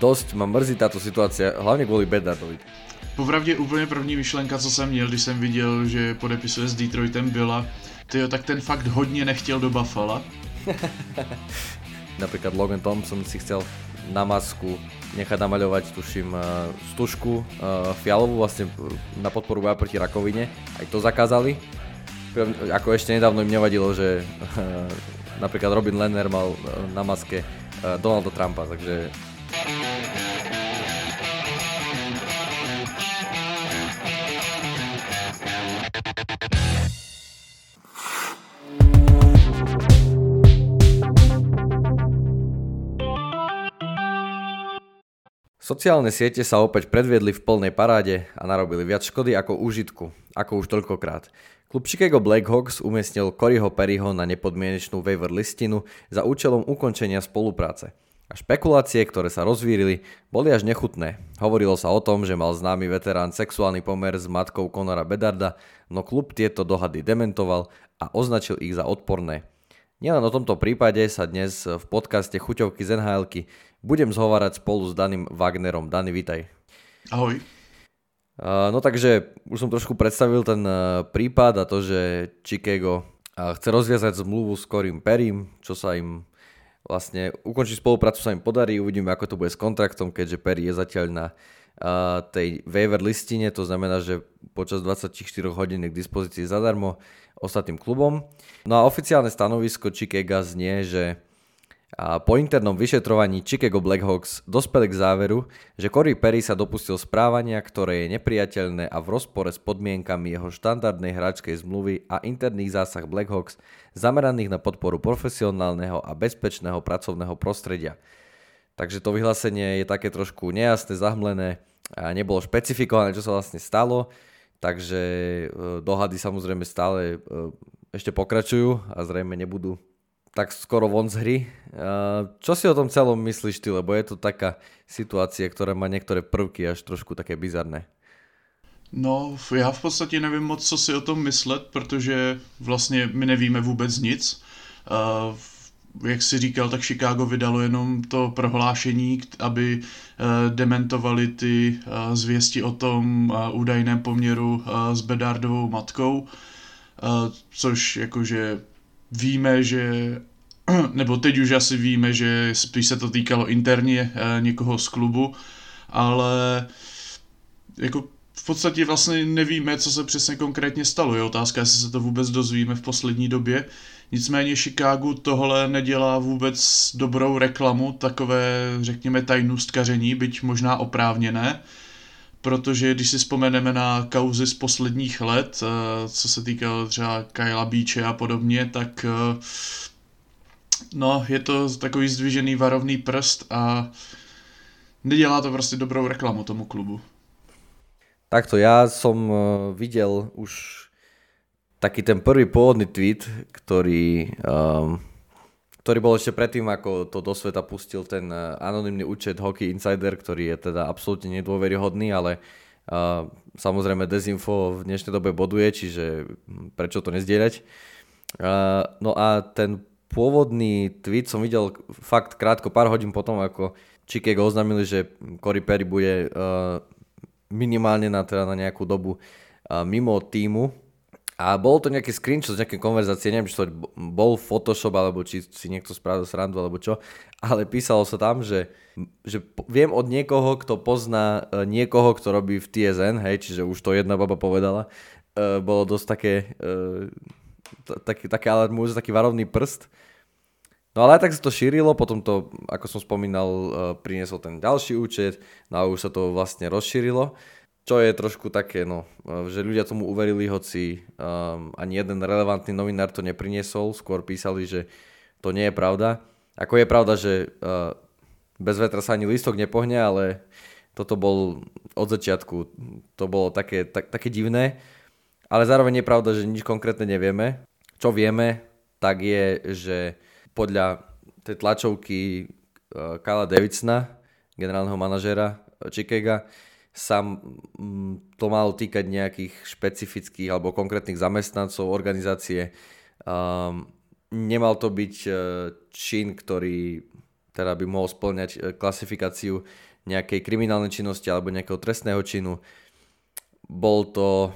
dosť ma mrzí táto situácia, hlavne kvôli Bedardovi. Popravdě úplně první myšlenka, co jsem měl, když jsem viděl, že podepisuje s Detroitem, byla, tyjo, tak ten fakt hodně nechtěl do Buffalo. Napríklad Logan Thompson si chcel na masku nechať namaľovať, tuším, e, stužku e, fialovú vlastne na podporu boja proti rakovine. Aj to zakázali. Ako ešte nedávno im nevadilo, že napríklad Robin Lenner mal na maske Donalda Trumpa, takže Sociálne siete sa opäť predviedli v plnej paráde a narobili viac škody ako užitku, ako už toľkokrát. Klub Chicago Blackhawks umiestnil Coryho Perryho na nepodmienečnú waiver listinu za účelom ukončenia spolupráce. A špekulácie, ktoré sa rozvírili, boli až nechutné. Hovorilo sa o tom, že mal známy veterán sexuálny pomer s matkou Conora Bedarda, no klub tieto dohady dementoval a označil ich za odporné. Nielen o tomto prípade sa dnes v podcaste Chuťovky z nhl budem zhovárať spolu s Daným Wagnerom. Dani, vítaj. Ahoj. No takže už som trošku predstavil ten prípad a to, že Chicago chce rozviazať zmluvu s Corym Perrym, čo sa im vlastne ukončiť spoluprácu sa im podarí, uvidíme ako to bude s kontraktom, keďže Perry je zatiaľ na tej waiver listine, to znamená, že počas 24 hodín k dispozícii zadarmo ostatným klubom. No a oficiálne stanovisko Chicago znie, že po internom vyšetrovaní Chicago Blackhawks dospeli k záveru, že Corey Perry sa dopustil správania, ktoré je nepriateľné a v rozpore s podmienkami jeho štandardnej hráčkej zmluvy a interných zásah Blackhawks zameraných na podporu profesionálneho a bezpečného pracovného prostredia. Takže to vyhlásenie je také trošku nejasné, zahmlené a nebolo špecifikované, čo sa vlastne stalo. Takže e, dohady samozrejme stále e, ešte pokračujú a zrejme nebudú tak skoro von z hry. E, čo si o tom celom myslíš ty, lebo je to taká situácia, ktorá má niektoré prvky až trošku také bizarné. No, já v podstatě nevím moc, co si o tom myslet, protože vlastně my nevíme vůbec nic. Jak si říkal, tak Chicago vydalo jenom to prohlášení, aby eh, dementovali ty eh, zvěsti o tom eh, údajném poměru s Bedardovou matkou, což jakože víme, že nebo teď už asi víme, že spíš se to týkalo interně někoho z klubu, ale jako v podstatě vlastně nevíme, co se přesně konkrétně stalo. Je otázka, jestli se to vůbec dozvíme v poslední době. Nicméně Chicago tohle nedělá vůbec dobrou reklamu, takové, řekněme, tajnůstkaření, byť možná oprávněné, protože když si vzpomeneme na kauzy z posledních let, eh, co se týkalo třeba Kyla Beache a podobně, tak eh, no, je to takový zdvižený varovný prst a nedělá to prostě dobrou reklamu tomu klubu. Takto, ja som uh, videl už taký ten prvý pôvodný tweet, ktorý, um, ktorý bol ešte predtým, ako to do sveta pustil ten uh, anonymný účet Hockey Insider, ktorý je teda absolútne nedôveryhodný, ale uh, samozrejme dezinfo v dnešnej dobe boduje, čiže prečo to nezdieľať. Uh, no a ten pôvodný tweet som videl fakt krátko, pár hodín potom, ako Chicago oznámili, že Corey Perry bude uh, minimálne na, teda na nejakú dobu uh, mimo týmu. A bol to nejaký screenshot z nejaké konverzácie, neviem, či to bol Photoshop, alebo či si niekto spravil srandu, alebo čo, ale písalo sa tam, že, že viem od niekoho, kto pozná uh, niekoho, kto robí v TSN, hej, čiže už to jedna baba povedala, uh, bolo dosť také, uh, taký, také alarmujúce, taký varovný prst. No ale aj tak sa to šírilo, potom to, ako som spomínal, uh, priniesol ten ďalší účet, no a už sa to vlastne rozšírilo, čo je trošku také, no, uh, že ľudia tomu uverili, hoci um, ani jeden relevantný novinár to nepriniesol, skôr písali, že to nie je pravda. Ako je pravda, že uh, bez vetra sa ani listok nepohne, ale toto bol od začiatku, to bolo také, tak, také divné, ale zároveň je pravda, že nič konkrétne nevieme. Čo vieme, tak je, že podľa tej tlačovky uh, Kala Davidsona, generálneho manažera Chicago, sa to malo týkať nejakých špecifických alebo konkrétnych zamestnancov organizácie. Um, nemal to byť uh, čin, ktorý teda by mohol splňať e, klasifikáciu nejakej kriminálnej činnosti alebo nejakého trestného činu. Bol to,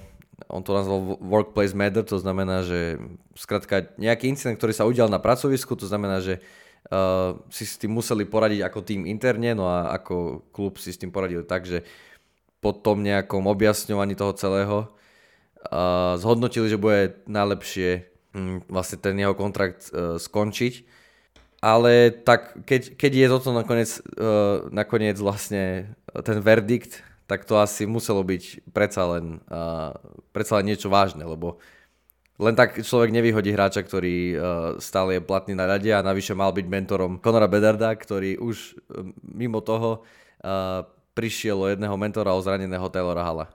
on to nazval workplace matter, to znamená, že skrátka nejaký incident, ktorý sa udial na pracovisku, to znamená, že uh, si s tým museli poradiť ako tým interne, no a ako klub si s tým poradil tak, že po tom nejakom objasňovaní toho celého uh, zhodnotili, že bude najlepšie um, vlastne ten jeho kontrakt uh, skončiť. Ale tak keď, keď je toto nakoniec, uh, nakoniec vlastne ten verdikt, tak to asi muselo byť predsa len, uh, predsa len niečo vážne, lebo len tak človek nevyhodí hráča, ktorý uh, stále je platný na rade a navyše mal byť mentorom Conora Bedarda, ktorý už uh, mimo toho uh, prišiel o jedného mentora o zraneného Taylora Hala.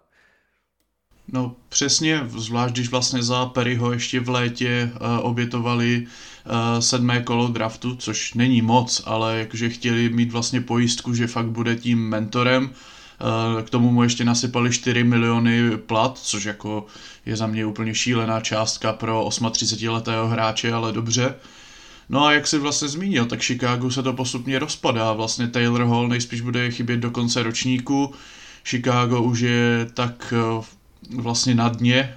No přesně, zvlášť když vlastně za Perryho ještě v létě uh, obětovali uh, sedmé kolo draftu, což není moc, ale jakože chtěli mít vlastně pojistku, že fakt bude tím mentorem. Uh, k tomu mu ještě nasypali 4 miliony plat, což jako je za mě úplně šílená částka pro 38-letého hráče, ale dobře. No a jak si vlastně zmínil, tak Chicago se to postupně rozpadá. Vlastně Taylor Hall nejspíš bude chybět do konce ročníku. Chicago už je tak vlastně na dně,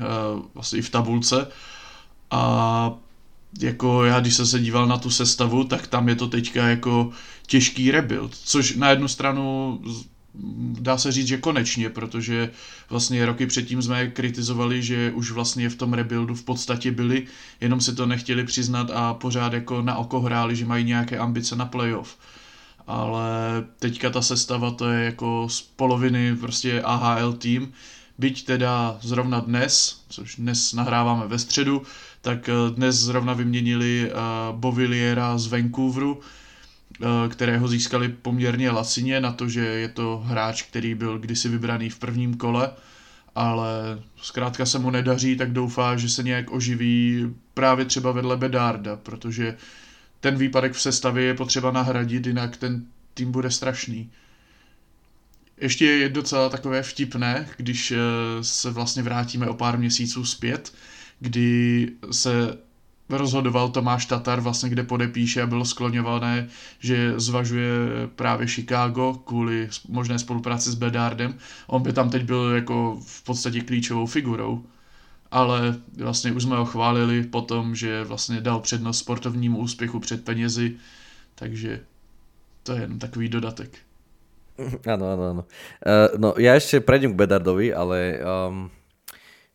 vlastně i v tabulce. A jako já, když jsem se díval na tu sestavu, tak tam je to teďka jako těžký rebuild, což na jednu stranu dá se říct, že konečně, protože vlastně roky předtím jsme kritizovali, že už vlastně v tom rebuildu v podstatě byli, jenom si to nechtěli přiznat a pořád jako na oko hráli, že mají nějaké ambice na playoff. Ale teďka ta sestava to je jako z poloviny prostě AHL tým, byť teda zrovna dnes, což dnes nahráváme ve středu, tak eh, dnes zrovna vyměnili uh, Bovilliera z Vancouveru, kterého získali poměrně lacině na to, že je to hráč, který byl kdysi vybraný v prvním kole, ale zkrátka se mu nedaří, tak doufá, že se nějak oživí právě třeba vedle Bedarda, protože ten výpadek v sestavě je potřeba nahradit, jinak ten tým bude strašný. Ještě je docela takové vtipné, když se vlastně vrátíme o pár měsíců zpět, kdy se rozhodoval Tomáš Tatar, vlastně kde podepíše a bylo skloňované, že zvažuje právě Chicago kvůli možné spolupráci s Bedardem. On by tam teď byl jako v podstatě klíčovou figurou, ale vlastně už jsme ho chválili potom, že vlastně dal přednost sportovnímu úspěchu před penězi, takže to je jen takový dodatek. Áno, áno, áno. Uh, no ja ešte prejdem k Bedardovi, ale um,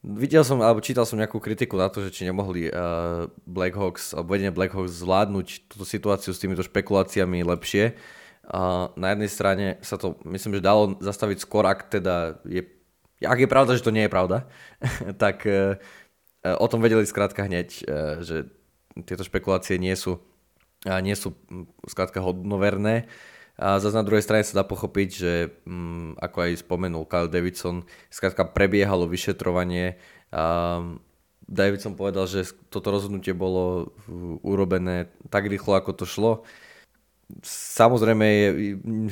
Videl som, alebo čítal som nejakú kritiku na to, že či nemohli uh, Blackhawks, alebo vedenie Blackhawks zvládnuť túto situáciu s týmito špekuláciami lepšie. Uh, na jednej strane sa to, myslím, že dalo zastaviť skôr, ak teda je, ak je pravda, že to nie je pravda, tak uh, o tom vedeli skrátka hneď, uh, že tieto špekulácie nie sú, uh, nie sú skrátka hodnoverné. A zase na druhej strane sa dá pochopiť, že um, ako aj spomenul Kyle Davidson, skrátka prebiehalo vyšetrovanie a Davidson povedal, že toto rozhodnutie bolo urobené tak rýchlo, ako to šlo. Samozrejme, je,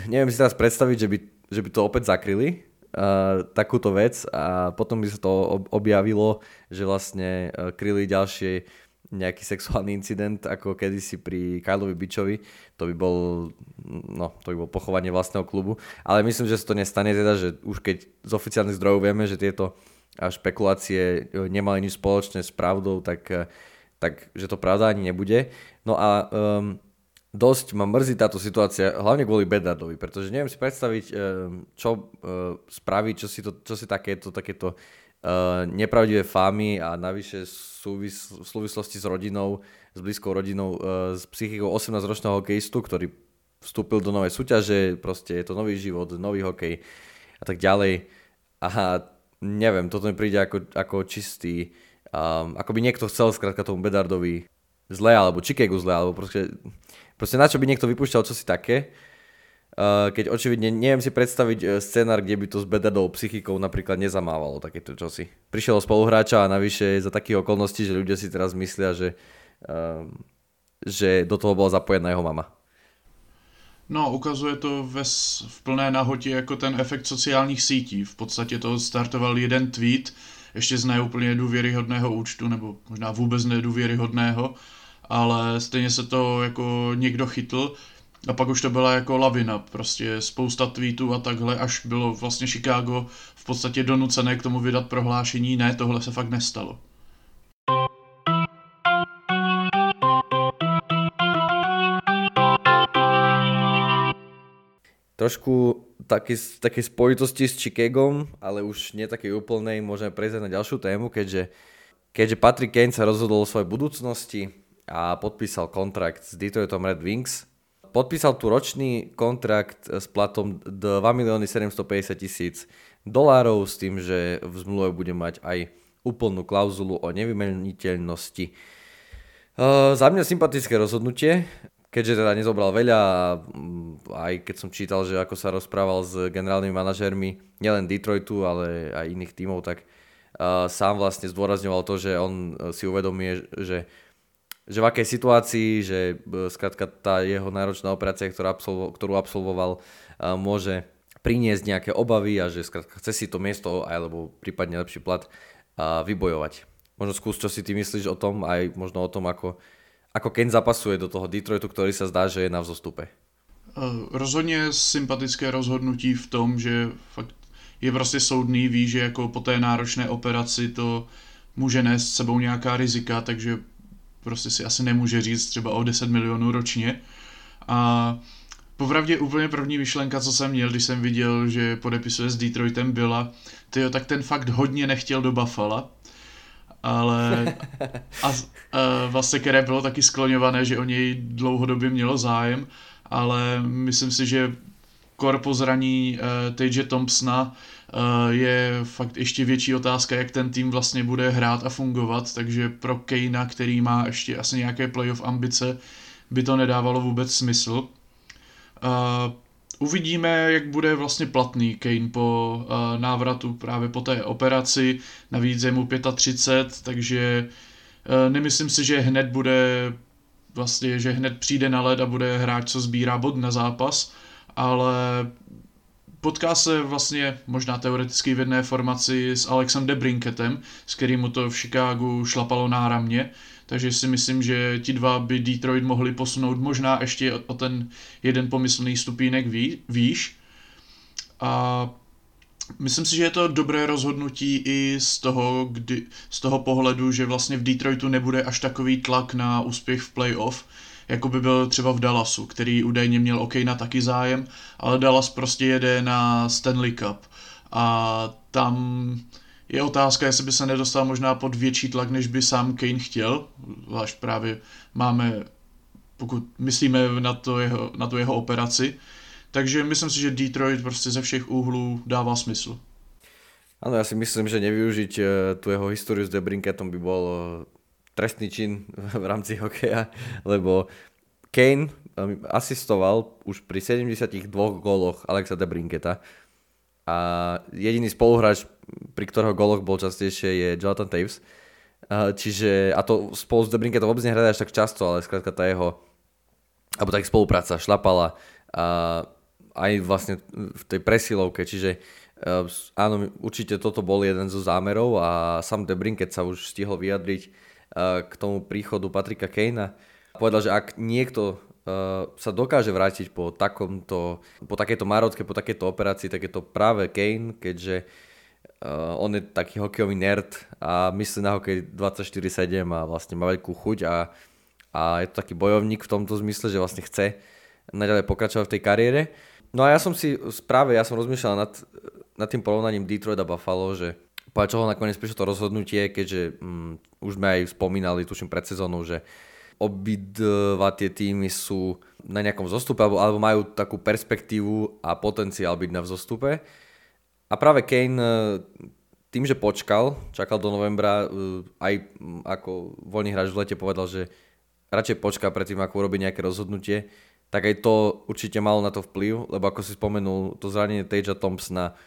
neviem si teraz predstaviť, že by, že by to opäť zakryli, uh, takúto vec a potom by sa to objavilo, že vlastne uh, kryli ďalšie nejaký sexuálny incident ako kedysi pri Kylovi Bičovi, to by bol, no, to by bol pochovanie vlastného klubu. Ale myslím, že sa to nestane teda, že už keď z oficiálnych zdrojov vieme, že tieto špekulácie e, nemali nič spoločné s pravdou, tak, e, tak že to pravda ani nebude. No a um, dosť ma mrzí táto situácia, hlavne kvôli Bedardovi, pretože neviem si predstaviť, um, čo uh, spraví, čo si, to, čo si takéto, takéto nepravdivé fámy a navyše súvis, v súvislosti s rodinou, s blízkou rodinou, uh, s psychikou 18-ročného hokejistu, ktorý vstúpil do novej súťaže, proste je to nový život, nový hokej a tak ďalej. A neviem, toto mi príde ako, ako čistý, um, ako by niekto chcel skrátka tomu Bedardovi zle, alebo Chicago zle, alebo proste, proste na čo by niekto vypúšťal čosi také, keď očividne neviem si predstaviť uh, scenár, kde by to s Bedardovou psychikou napríklad nezamávalo takéto čosi. Prišiel spoluhráča a navyše za takých okolností, že ľudia si teraz myslia, že, uh, že do toho bola zapojená jeho mama. No, ukazuje to ve, v plné nahotě jako ten efekt sociálních sítí. V podstatě to startoval jeden tweet, ještě z neúplně důvěryhodného účtu, nebo možná vůbec nedůvěryhodného, ale stejně se to jako někdo chytl A pak už to byla jako lavina, prostě spousta tweetů a takhle, až bylo vlastně Chicago v podstatě donucené k tomu vydat prohlášení, ne, tohle se fakt nestalo. Trošku také, také spojitosti s Chicagom, ale už nie také úplnej, môžeme prejsť na ďalšiu tému, keďže, keďže Patrick Kane sa rozhodol o svojej budúcnosti a podpísal kontrakt s Detroitom Red Wings. Podpísal tu ročný kontrakt s platom 2 milióny 750 tisíc dolárov s tým, že v zmluve bude mať aj úplnú klauzulu o nevymeniteľnosti. Uh, za mňa sympatické rozhodnutie keďže teda nezobral veľa, aj keď som čítal, že ako sa rozprával s generálnymi manažérmi, nielen Detroitu, ale aj iných tímov, tak uh, sám vlastne zdôrazňoval to, že on si uvedomuje, že, že v akej situácii, že uh, skrátka tá jeho náročná operácia, ktorú, absolvo, ktorú absolvoval, uh, môže priniesť nejaké obavy a že skrátka chce si to miesto alebo prípadne lepší plat uh, vybojovať. Možno skús, čo si ty myslíš o tom, aj možno o tom, ako ako Ken zapasuje do toho Detroitu, ktorý sa zdá, že je na vzostupe? Rozhodně sympatické rozhodnutí v tom, že fakt je prostě soudný, ví, že jako po té náročné operaci to může nést sebou nějaká rizika, takže prostě si asi nemůže říct třeba o 10 milionů ročně. A Popravdě úplně první myšlenka, co jsem měl, když jsem viděl, že podepisuje s Detroitem, byla, tyjo, tak ten fakt hodně nechtěl do Buffalo, ale a, a vlastně které bylo taky skloňované, že o něj dlouhodobě mělo zájem, ale myslím si, že kor po zraní uh, Tage Thompsona je fakt ještě větší otázka, jak ten tým vlastně bude hrát a fungovat, takže pro Kejna, který má ještě asi nějaké playoff ambice, by to nedávalo vůbec smysl. Uh, Uvidíme, jak bude vlastně platný Kane po uh, návratu právě po té operaci. Navíc je mu 35, takže uh, nemyslím si, že hned bude vlastně, že hned přijde na led a bude hráč, co sbírá bod na zápas, ale potká se vlastně možná teoreticky v jedné formaci s Alexem Debrinketem, s kterým mu to v Chicagu šlapalo náramně, takže si myslím, že ti dva by Detroit mohli posunout možná ještě o ten jeden pomyslný stupínek výš. A myslím si, že je to dobré rozhodnutí i z toho, kdy, z toho pohledu, že vlastně v Detroitu nebude až takový tlak na úspěch v playoff, jako by byl třeba v Dallasu, který údajně měl OK na taky zájem, ale Dallas prostě jede na Stanley Cup a tam je otázka, jestli by se nedostal možná pod větší tlak, než by sám Kane chtěl, zvlášť právě máme, pokud myslíme na, to jeho, na tu jeho operaci. Takže myslím si, že Detroit prostě ze všech úhlů dává smysl. Áno, ja si myslím, že nevyužiť uh, tú jeho históriu s Debrinketom by bol trestný čin v rámci hokeja, lebo Kane um, asistoval už pri 72 góloch Alexa Debrinketa a jediný spoluhráč, pri ktorého goloch bol častejšie, je Jonathan Taves. Čiže, a to spolu s Debrinke to vôbec nehrá až tak často, ale skrátka tá jeho, alebo tá spolupráca šlapala a aj vlastne v tej presilovke, čiže áno, určite toto bol jeden zo zámerov a sam Debrinket sa už stihol vyjadriť k tomu príchodu Patrika Kejna. Povedal, že ak niekto sa dokáže vrátiť po takomto, po takéto márodke, po takéto operácii, tak je to práve Kane, keďže on je taký hokejový nerd a myslí na hokej 24-7 a vlastne má veľkú chuť a, a je to taký bojovník v tomto zmysle, že vlastne chce naďalej pokračovať v tej kariére. No a ja som si správe, ja som rozmýšľal nad, nad tým porovnaním Detroit a Buffalo, že po čoho nakoniec prišlo to rozhodnutie, keďže um, už sme aj spomínali, tuším pred sezónou, že obidva tie týmy sú na nejakom zostupe alebo, alebo majú takú perspektívu a potenciál byť na vzostupe. A práve Kane e, tým, že počkal, čakal do novembra, e, aj ako voľný hráč v lete povedal, že radšej počká predtým, ako urobí nejaké rozhodnutie, tak aj to určite malo na to vplyv, lebo ako si spomenul, to zranenie Tejja Thompsona,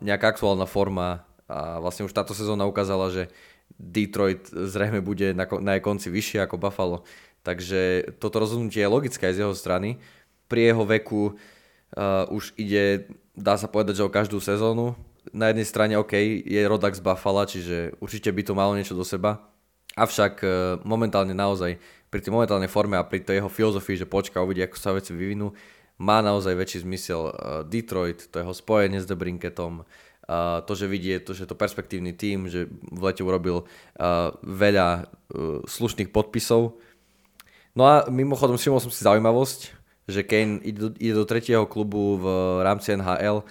nejaká aktuálna forma a vlastne už táto sezóna ukázala, že Detroit zrejme bude na, na jej konci vyššie ako Buffalo. Takže toto rozhodnutie je logické aj z jeho strany. Pri jeho veku uh, už ide, dá sa povedať, že o každú sezónu. Na jednej strane OK, je rodak z Buffalo, čiže určite by to malo niečo do seba. Avšak uh, momentálne naozaj pri tej momentálnej forme a pri tej jeho filozofii, že počka, uvidí, ako sa veci vyvinú, má naozaj väčší zmysel Detroit, to jeho spojenie s Debrinketom, Uh, to, že vidie, to, že to perspektívny tým, že v lete urobil veľa uh, slušných podpisov. No a mimochodom všimol som si zaujímavosť, že Kane ide do, ide do tretieho klubu v rámci NHL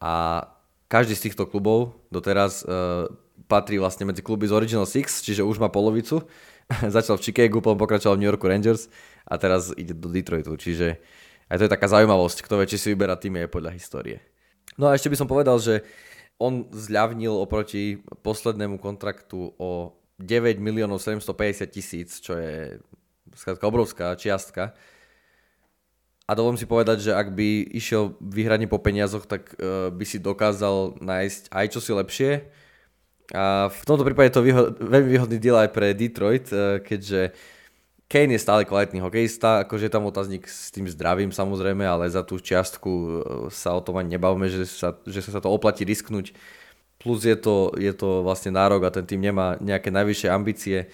a každý z týchto klubov doteraz uh, patrí vlastne medzi kluby z Original Six, čiže už má polovicu. Začal v Chicago, potom pokračoval v New Yorku Rangers a teraz ide do Detroitu, čiže aj to je taká zaujímavosť, kto vie, či si vyberá tým je podľa histórie. No a ešte by som povedal, že on zľavnil oproti poslednému kontraktu o 9 miliónov 750 tisíc, čo je skrátka obrovská čiastka. A dovolím si povedať, že ak by išiel vyhranie po peniazoch, tak uh, by si dokázal nájsť aj čosi lepšie. A v tomto prípade to výhod, veľmi výhodný deal aj pre Detroit, uh, keďže Kane je stále kvalitný hokejista, akože je tam otáznik s tým zdravím samozrejme, ale za tú čiastku e, sa o tom ani nebavme, že sa, že sa to oplatí risknúť. Plus je to, je to vlastne nárok a ten tým nemá nejaké najvyššie ambície.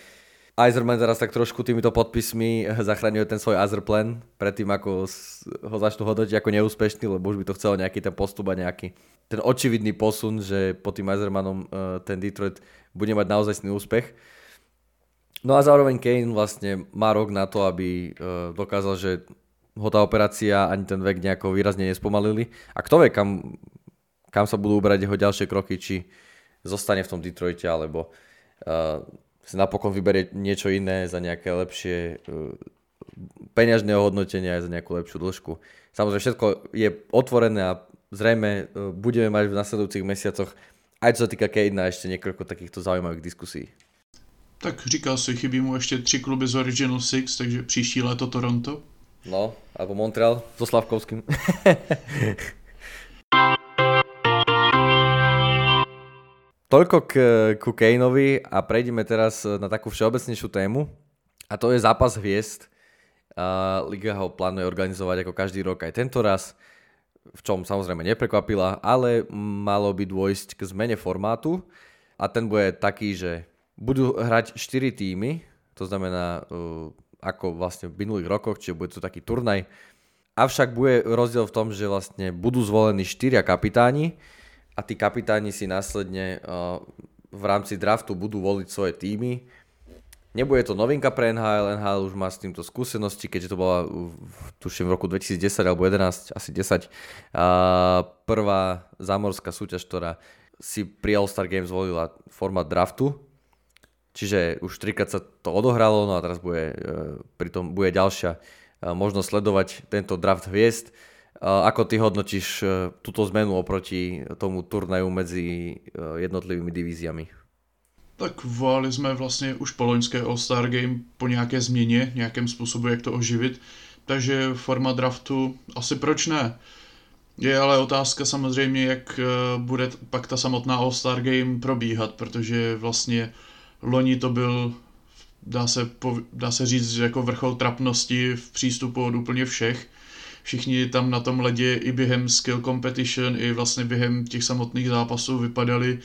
Eiserman teraz tak trošku týmito podpismi zachraňuje ten svoj Azer plan predtým, ako ho začnú hodnotiť ako neúspešný, lebo už by to chcelo nejaký ten postup a nejaký ten očividný posun, že pod tým Eisermanom e, ten Detroit bude mať naozaj úspech. No a zároveň Kane vlastne má rok na to, aby uh, dokázal, že ho tá operácia ani ten vek nejako výrazne nespomalili. A kto vie, kam, kam sa budú ubrať jeho ďalšie kroky, či zostane v tom Detroite, alebo uh, si napokon vyberie niečo iné za nejaké lepšie uh, peňažné ohodnotenie aj za nejakú lepšiu dĺžku. Samozrejme, všetko je otvorené a zrejme uh, budeme mať v nasledujúcich mesiacoch aj čo sa týka Kane ešte niekoľko takýchto zaujímavých diskusí. Tak říkal si, chybí mu ještě tři kluby z Original Six, takže příští léto Toronto. No, alebo Montreal so Slavkovským. Toľko k, ku Kaneovi a prejdeme teraz na takú všeobecnejšiu tému a to je zápas hviezd. Liga ho plánuje organizovať ako každý rok aj tento raz, v čom samozrejme neprekvapila, ale malo by dôjsť k zmene formátu a ten bude taký, že budú hrať 4 týmy, to znamená uh, ako vlastne v minulých rokoch, čiže bude to taký turnaj. Avšak bude rozdiel v tom, že vlastne budú zvolení 4 kapitáni a tí kapitáni si následne uh, v rámci draftu budú voliť svoje týmy. Nebude to novinka pre NHL, NHL už má s týmto skúsenosti, keďže to bola tuším v roku 2010 alebo 11, asi 10, uh, prvá zámorská súťaž, ktorá si pri All-Star Games zvolila formát draftu, Čiže už trikrát sa to odohralo, no a teraz bude, e, pritom bude ďalšia e, možnosť sledovať tento draft hviezd. E, ako ty hodnotíš túto zmenu oproti tomu turnaju medzi jednotlivými divíziami? Tak volali jsme vlastně už po loňské All-Star Game po nějaké změně, nějakém způsobu, jak to oživit. Takže forma draftu asi proč ne. Je ale otázka samozřejmě, jak bude pak ta samotná All-Star Game probíhat, protože vlastně Loni to byl, dá se, dá se říct, jako vrchol trapnosti v přístupu od úplně všech. Všichni tam na tom ledě i během skill competition, i vlastně během těch samotných zápasů vypadali,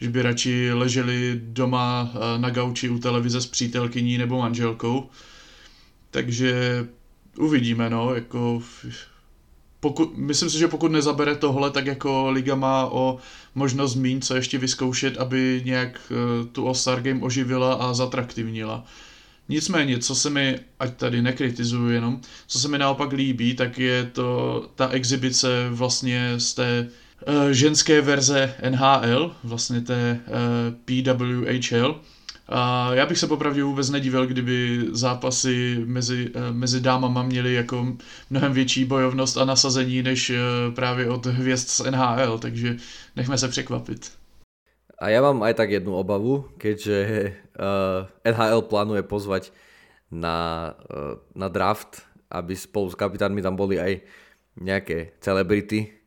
že by radši leželi doma eh, na gauči u televize s přítelkyní nebo manželkou. Takže uvidíme, no, jako pokud, myslím si, že pokud nezabere tohle, tak jako Liga má o možnost mín co ještě vyzkoušet, aby nějak uh, tu All-Star Game oživila a zatraktivnila. Nicméně, co se mi, ať tady nekritizuju jenom, co se mi naopak líbí, tak je to ta exibice vlastně z té uh, ženské verze NHL, vlastně té uh, PWHL, a já bych se popravdě vůbec nedivil, kdyby zápasy mezi, eh, mezi dámama měly jako mnohem větší bojovnost a nasazení než eh, právě od hvězd z NHL, takže nechme se překvapit. A ja mám aj tak jednu obavu, keďže eh, NHL plánuje pozvať na, na draft, aby spolu s kapitánmi tam boli aj nejaké celebrity.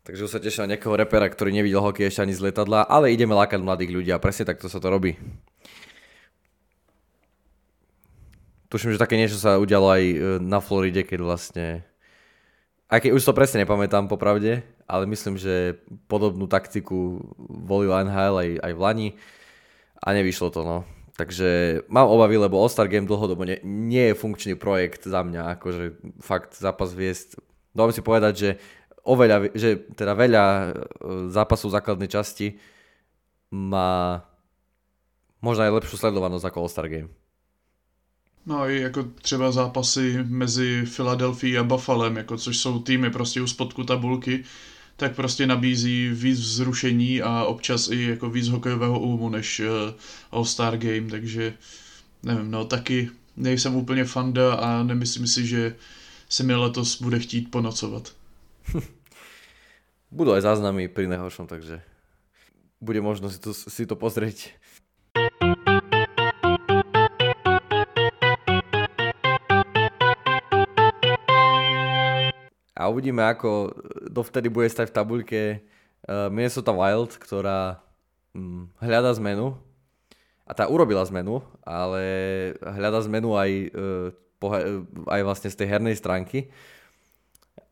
Takže už sa teším na nejakého repera, ktorý nevidel hokej ešte ani z letadla, ale ideme lákať mladých ľudí a presne takto sa to robí. Tuším, že také niečo sa udialo aj e, na Floride, keď vlastne... Aj keď už to presne nepamätám popravde, ale myslím, že podobnú taktiku volil NHL aj, aj v Lani a nevyšlo to, no. Takže mám obavy, lebo All-Star Game dlhodobo nie, nie je funkčný projekt za mňa, akože fakt zápas viesť. Dám si povedať, že oveľa, že teda veľa e, zápasov základnej časti má možná aj lepšiu sledovanosť ako All-Star Game. No i jako třeba zápasy mezi Filadelfií a Buffalem, jako což jsou týmy prostě u spodku tabulky, tak prostě nabízí víc vzrušení a občas i jako víc hokejového úmu než uh, All-Star Game, takže nevím, no taky nejsem úplně fanda a nemyslím si, že se mi letos bude chtít ponocovat. Budú aj záznamy pri najhoršom, takže bude možno si to, si to pozrieť. A uvidíme, ako dovtedy bude stať v tabuľke uh, Minnesota Wild, ktorá um, hľada zmenu. A tá urobila zmenu, ale hľada zmenu aj, po, uh, aj vlastne z tej hernej stránky.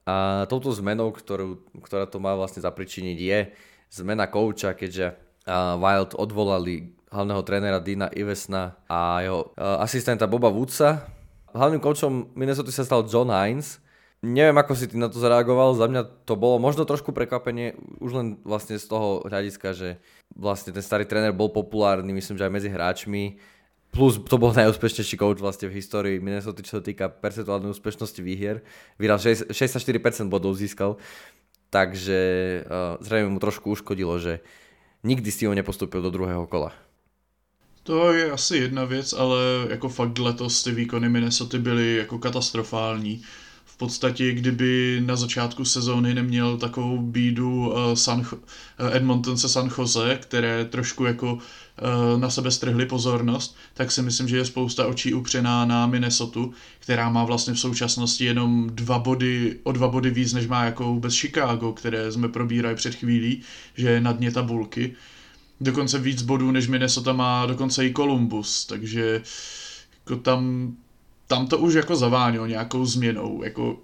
A touto zmenou, ktorú, ktorá to má vlastne zapričiniť, je zmena kouča, keďže Wild odvolali hlavného trénera Dina Ivesna a jeho asistenta Boba Woodsa. Hlavným koučom Minnesota sa stal John Hines, Neviem, ako si ty na to zareagoval, za mňa to bolo možno trošku prekvapenie, už len vlastne z toho hľadiska, že vlastne ten starý tréner bol populárny, myslím, že aj medzi hráčmi, plus to bol najúspešnejší coach vlastne v histórii Minnesota, čo sa týka percentuálnej úspešnosti výhier. Vyhral 64% bodov získal, takže uh, zrejme mu trošku uškodilo, že nikdy s tým nepostupil do druhého kola. To je asi jedna věc, ale jako fakt letos ty výkony Minnesota byly jako katastrofální podstatě, kdyby na začátku sezóny neměl takovou bídu uh, San, uh, Edmonton se San Jose, které trošku jako uh, na sebe strhly pozornost, tak si myslím, že je spousta očí upřená na Minnesota, která má vlastně v současnosti jenom dva body, o dva body víc, než má jako vůbec Chicago, které jsme probírali před chvílí, že je na dně tabulky. Dokonce víc bodů, než Minnesota má dokonce i Columbus, takže jako tam tam to už jako zavánilo nějakou změnou. Jako,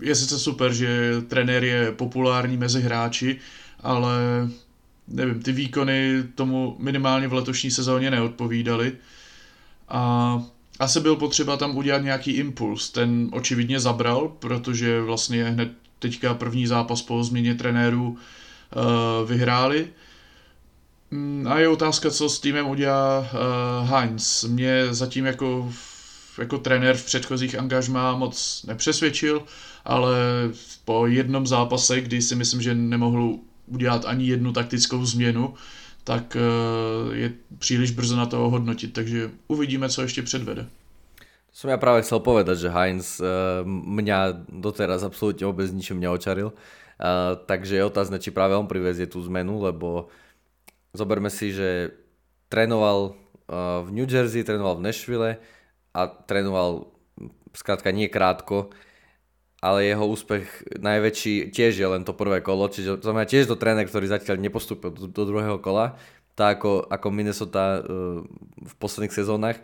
je sice super, že trenér je populární mezi hráči, ale nevím, ty výkony tomu minimálně v letošní sezóně neodpovídaly. A asi byl potřeba tam udělat nějaký impuls. Ten očividně zabral, protože vlastně hned teďka první zápas po změně trenérů uh, vyhráli. Mm, a je otázka, co s týmem udělá uh, Heinz. Mě zatím jako jako trenér v předchozích angažmá moc nepřesvědčil, ale po jednom zápase, kdy si myslím, že nemohl udělat ani jednu taktickou změnu, tak eh, je příliš brzo na toho hodnotit, takže uvidíme, co ještě předvede. Som ja práve chcel povedať, že Heinz uh, mňa doteraz absolútne vôbec ničím neočaril, uh, takže je otázne, či práve on privezie tú zmenu, lebo zoberme si, že trénoval v New Jersey, trénoval v Nashville, a trénoval skrátka nie krátko, ale jeho úspech najväčší tiež je len to prvé kolo, čiže to znamená tiež to tréner, ktorý zatiaľ nepostúpil do, do druhého kola, tak ako, ako Minnesota uh, v posledných sezónach.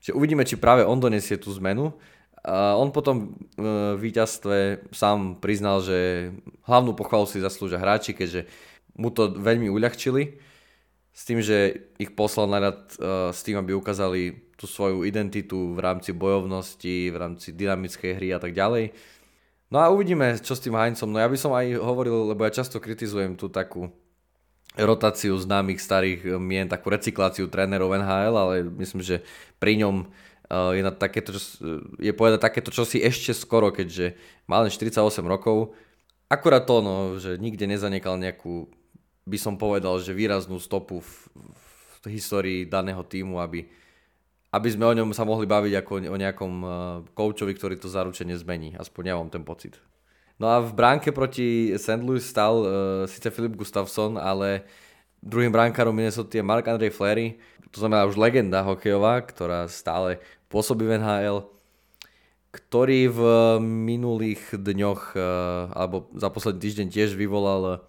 Čiže uvidíme, či práve on donesie tú zmenu. A on potom uh, v víťazstve sám priznal, že hlavnú pochvalu si zaslúžia hráči, keďže mu to veľmi uľahčili s tým, že ich poslal na rad uh, s tým, aby ukázali tú svoju identitu v rámci bojovnosti, v rámci dynamickej hry a tak ďalej. No a uvidíme, čo s tým Heincom. No ja by som aj hovoril, lebo ja často kritizujem tú takú rotáciu známych starých mien, takú recykláciu trénerov NHL, ale myslím, že pri ňom uh, je, na takéto, je povedať takéto čosi ešte skoro, keďže má len 48 rokov. Akurát to, no, že nikde nezanekal nejakú, by som povedal, že výraznú stopu v, v histórii daného týmu, aby aby sme o ňom sa mohli baviť ako o nejakom uh, koučovi, ktorý to zaručene zmení. Aspoň ja mám ten pocit. No a v bránke proti St. Louis stal uh, síce Filip Gustafsson, ale druhým bránkarom Minnesota je Mark Andrej Flery, to znamená už legenda hokejová, ktorá stále pôsobí v NHL, ktorý v minulých dňoch, uh, alebo za posledný týždeň tiež vyvolal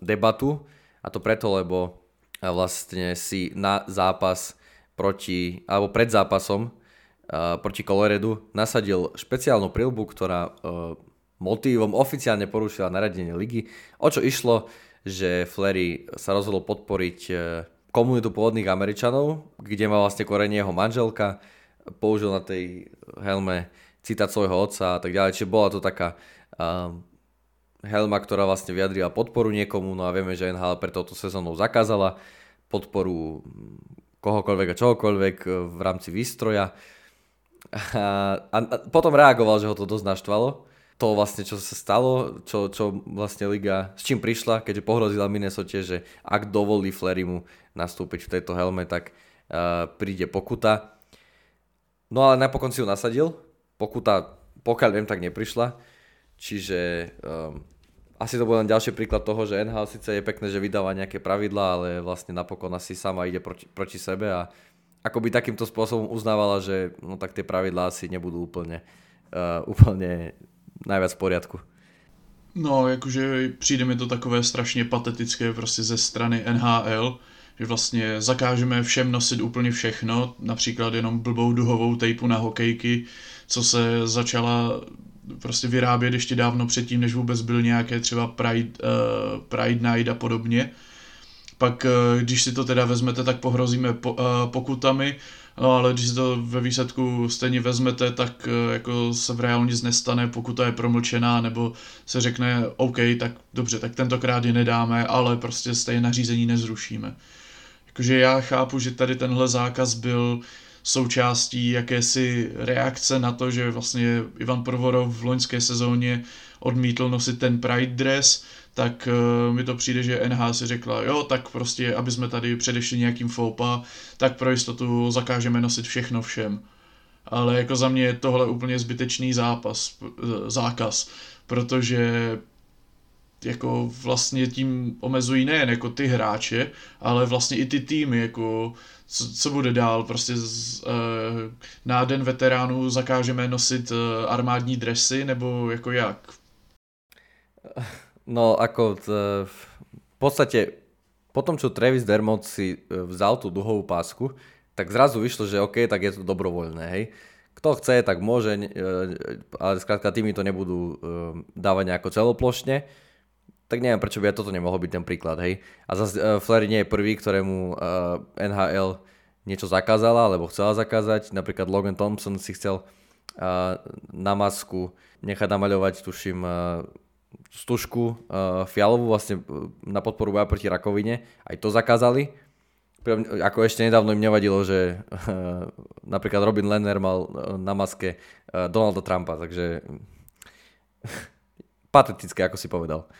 debatu, a to preto, lebo vlastne si na zápas proti, alebo pred zápasom uh, proti Coloredu nasadil špeciálnu prilbu, ktorá uh, motívom oficiálne porušila naradenie ligy. O čo išlo, že Flery sa rozhodol podporiť uh, komunitu pôvodných Američanov, kde má vlastne korenie jeho manželka, použil na tej helme citát svojho otca a tak ďalej, čiže bola to taká uh, helma, ktorá vlastne vyjadrila podporu niekomu, no a vieme, že NHL pre touto sezónou zakázala podporu kohokoľvek a čohokoľvek v rámci výstroja. A, a potom reagoval, že ho to dosť naštvalo to vlastne, čo sa stalo, čo, čo vlastne Liga, s čím prišla, keďže pohrozila Minnesota, že ak dovolí Flerimu nastúpiť v tejto helme, tak uh, príde pokuta. No ale napokon si ju nasadil. Pokuta, pokiaľ viem, tak neprišla. Čiže um, asi to bol len ďalší príklad toho, že NHL síce je pekné, že vydáva nejaké pravidlá, ale vlastne napokon asi sama ide proti, proti sebe a ako by takýmto spôsobom uznávala, že no tak tie pravidlá asi nebudú úplne, uh, úplne najviac v poriadku. No, jakože přijde mi to takové strašně patetické prostě ze strany NHL, že vlastně zakážeme všem nosit úplně všechno, například jenom blbou duhovou tejpu na hokejky, co se začala prostě vyrábět ještě dávno předtím, než vůbec byl nějaké třeba Pride, uh, Pride Night a podobně. Pak, uh, když si to teda vezmete, tak pohrozíme po, uh, pokutami, No ale když si to ve výsledku stejně vezmete, tak eh, jako se v reálu nic nestane, pokud to je promlčená, nebo se řekne OK, tak dobře, tak tentokrát ji nedáme, ale prostě stejně nařízení nezrušíme. Jakože já chápu, že tady tenhle zákaz byl součástí jakési reakce na to, že vlastně Ivan Provorov v loňské sezóně odmítl nosit ten Pride dress, tak uh, mi to přijde, že NH si řekla, jo, tak prostě, aby jsme tady předešli nějakým foupa, tak pro jistotu zakážeme nosit všechno všem. Ale jako za mě je tohle úplně zbytečný zápas, zákaz, protože jako vlastně tím omezují nejen jako ty hráče, ale vlastně i ty týmy, jako co, co bude dál, prostě z, uh, na den veteránů zakážeme nosit uh, armádní dresy, nebo jako jak? No ako t, v podstate po tom, čo Travis Dermot si vzal tú duhovú pásku, tak zrazu vyšlo, že OK, tak je to dobrovoľné, hej. Kto chce, tak môže, ale skrátka tými to nebudú dávať nejako celoplošne, tak neviem, prečo by aj toto nemohol byť ten príklad, hej. A zase Flair nie je prvý, ktorému NHL niečo zakázala, alebo chcela zakázať. Napríklad Logan Thompson si chcel na masku nechať namaľovať, tuším, stužku uh, fialovú vlastne e, na podporu boja proti rakovine. Aj to zakázali. Ako ešte nedávno im nevadilo, že uh, napríklad Robin Lenner mal uh, na maske uh, Donalda Trumpa, takže patetické, ako si povedal.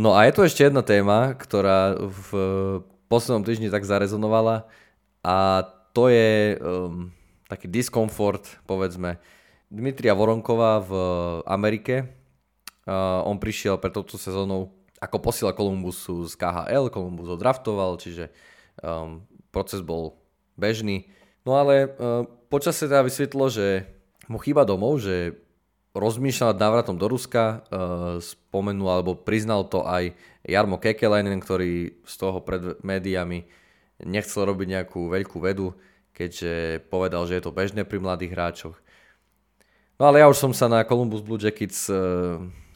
No a je tu ešte jedna téma, ktorá v poslednom týždni tak zarezonovala a to je um, taký diskomfort, povedzme, Dmitria Voronkova v Amerike. Uh, on prišiel pre touto sezónou ako posila Kolumbusu z KHL, Kolumbus ho draftoval, čiže um, proces bol bežný. No ale uh, počas sa teda vysvetlo, že mu chýba domov, že rozmýšľal nad návratom do Ruska, uh, spomenul alebo priznal to aj Jarmo Kekelainen, ktorý z toho pred médiami nechcel robiť nejakú veľkú vedu, keďže povedal, že je to bežné pri mladých hráčoch. No ale ja už som sa na Columbus Blue Jackets eh,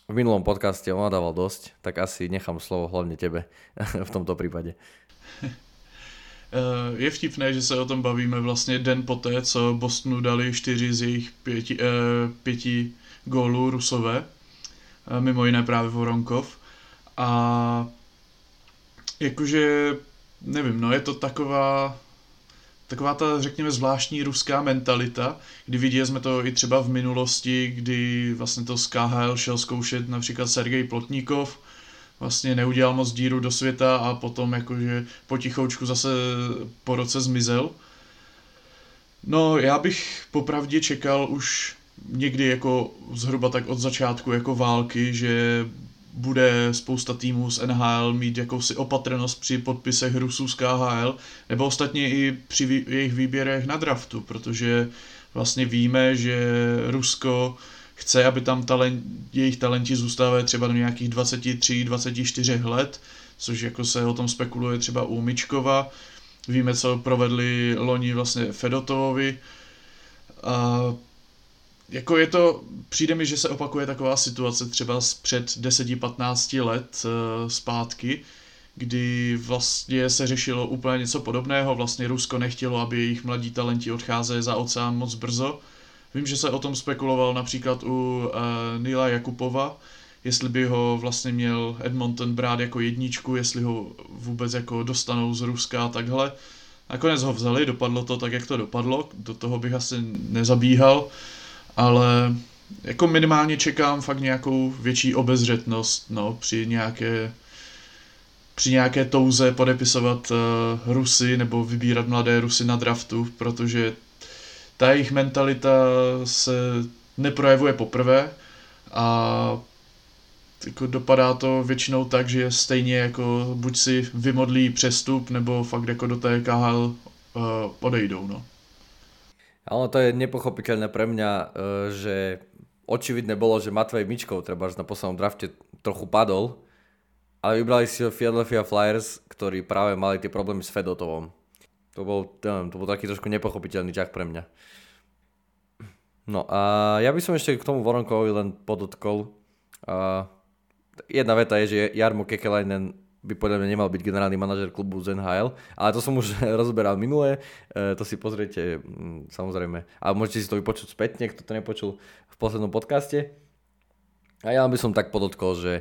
v minulom podcaste onadával dosť, tak asi nechám slovo hlavne tebe v tomto prípade. Eh, je vtipné, že se o tom bavíme vlastně den poté, co Bostonu dali čtyři z jejich pěti, eh, pěti gólů Rusové, mimo jiné právě Voronkov. A jakože nevím, no je to taková, taková ta, řekněme, zvláštní ruská mentalita, kdy viděli jsme to i třeba v minulosti, kdy vlastně to z KHL šel zkoušet například Sergej Plotníkov, vlastně neudělal moc díru do světa a potom jakože potichoučku zase po roce zmizel. No, já bych popravdě čekal už někdy jako zhruba tak od začátku jako války, že bude spousta týmů z NHL mít jakousi opatrnost při podpisech Rusů z KHL, nebo ostatně i při jejich výběrech na draftu, protože vlastně víme, že Rusko chce, aby tam talent, jejich talenti zůstávají třeba do nějakých 23-24 let, což jako se o tom spekuluje třeba u Mičkova. Víme, co provedli loni vlastně Fedotovovi. A jako je to, přijde mi, že se opakuje taková situace třeba před 10-15 let uh, zpátky, kdy vlastně se řešilo úplně něco podobného, vlastně Rusko nechtělo, aby jejich mladí talenti odcházeli za oceán moc brzo. Vím, že se o tom spekuloval například u uh, Nila Jakupova, jestli by ho vlastně měl Edmonton brát jako jedničku, jestli ho vůbec jako dostanou z Ruska a takhle. Nakonec ho vzali, dopadlo to tak, jak to dopadlo, do toho bych asi nezabíhal, ale jako minimálně čekám fakt nějakou větší obezřetnost no, při nějaké při nějaké touze podepisovat uh, Rusy nebo vybírat mladé Rusy na draftu, protože ta jejich mentalita se neprojevuje poprvé a jako dopadá to většinou tak, že stejně jako buď si vymodlí přestup, nebo fakt jako do té KHL uh, eh, odejdou, no. Ale to je nepochopiteľné pre mňa, uh, že očividne bolo, že Matvej Mičkov treba na poslednom drafte trochu padol, ale vybrali si Philadelphia Flyers, ktorí práve mali tie problémy s Fedotovom. To bol, to bol taký trošku nepochopiteľný ťah pre mňa. No a ja by som ešte k tomu Voronkovi len podotkol. Jedna veta je, že Jarmo Kekelainen by podľa mňa nemal byť generálny manažer klubu z NHL, ale to som už rozberal minulé, uh, to si pozriete um, samozrejme. A môžete si to vypočuť spätne, kto to nepočul v poslednom podcaste. A ja by som tak podotkol, že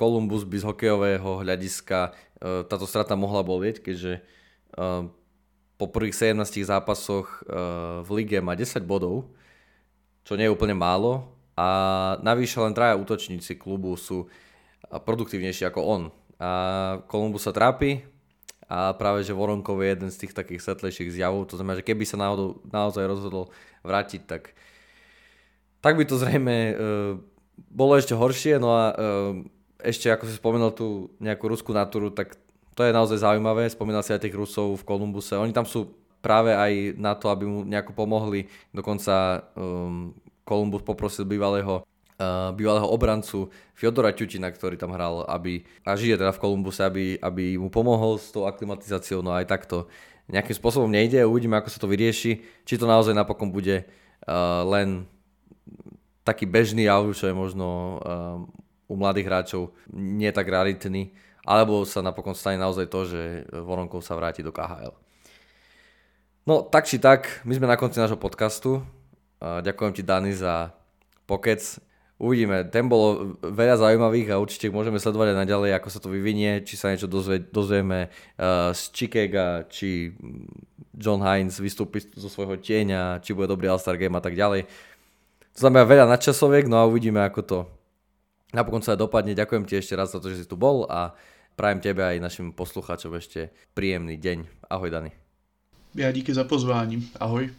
Columbus by z hokejového hľadiska e, táto strata mohla bolieť, keďže e, po prvých 17 zápasoch e, v lige má 10 bodov, čo nie je úplne málo a navyše len traja útočníci klubu sú produktívnejší ako on. A Columbus sa trápi a práve, že Voronkov je jeden z tých takých svetlejších zjavov, to znamená, že keby sa náhodou, naozaj rozhodol vrátiť, tak, tak by to zrejme uh, bolo ešte horšie, no a uh, ešte ako si spomenul tú nejakú ruskú natúru, tak to je naozaj zaujímavé. Spomínal si aj tých Rusov v Kolumbuse. Oni tam sú práve aj na to, aby mu nejako pomohli. Dokonca um, Kolumbus poprosil bývalého bývalého obrancu Fiodora Ťutina, ktorý tam hral, aby, a žije teda v Kolumbuse, aby, aby mu pomohol s tou aklimatizáciou, no aj takto nejakým spôsobom nejde, uvidíme, ako sa to vyrieši, či to naozaj napokon bude uh, len taký bežný jav, čo je možno uh, u mladých hráčov nie tak raritný, alebo sa napokon stane naozaj to, že Voronkov sa vráti do KHL. No tak či tak, my sme na konci nášho podcastu. Ďakujem ti Dani za pokec. Uvidíme, ten bolo veľa zaujímavých a určite môžeme sledovať aj naďalej, ako sa to vyvinie, či sa niečo dozvie, dozvieme uh, z Chicaga, či John Hines vystúpi zo svojho tieňa, či bude dobrý All-Star Game a tak ďalej. To znamená veľa nadčasoviek, no a uvidíme, ako to napokon sa dopadne. Ďakujem ti ešte raz za to, že si tu bol a prajem tebe aj našim poslucháčom ešte príjemný deň. Ahoj Dani. Ja díky za pozvání. Ahoj.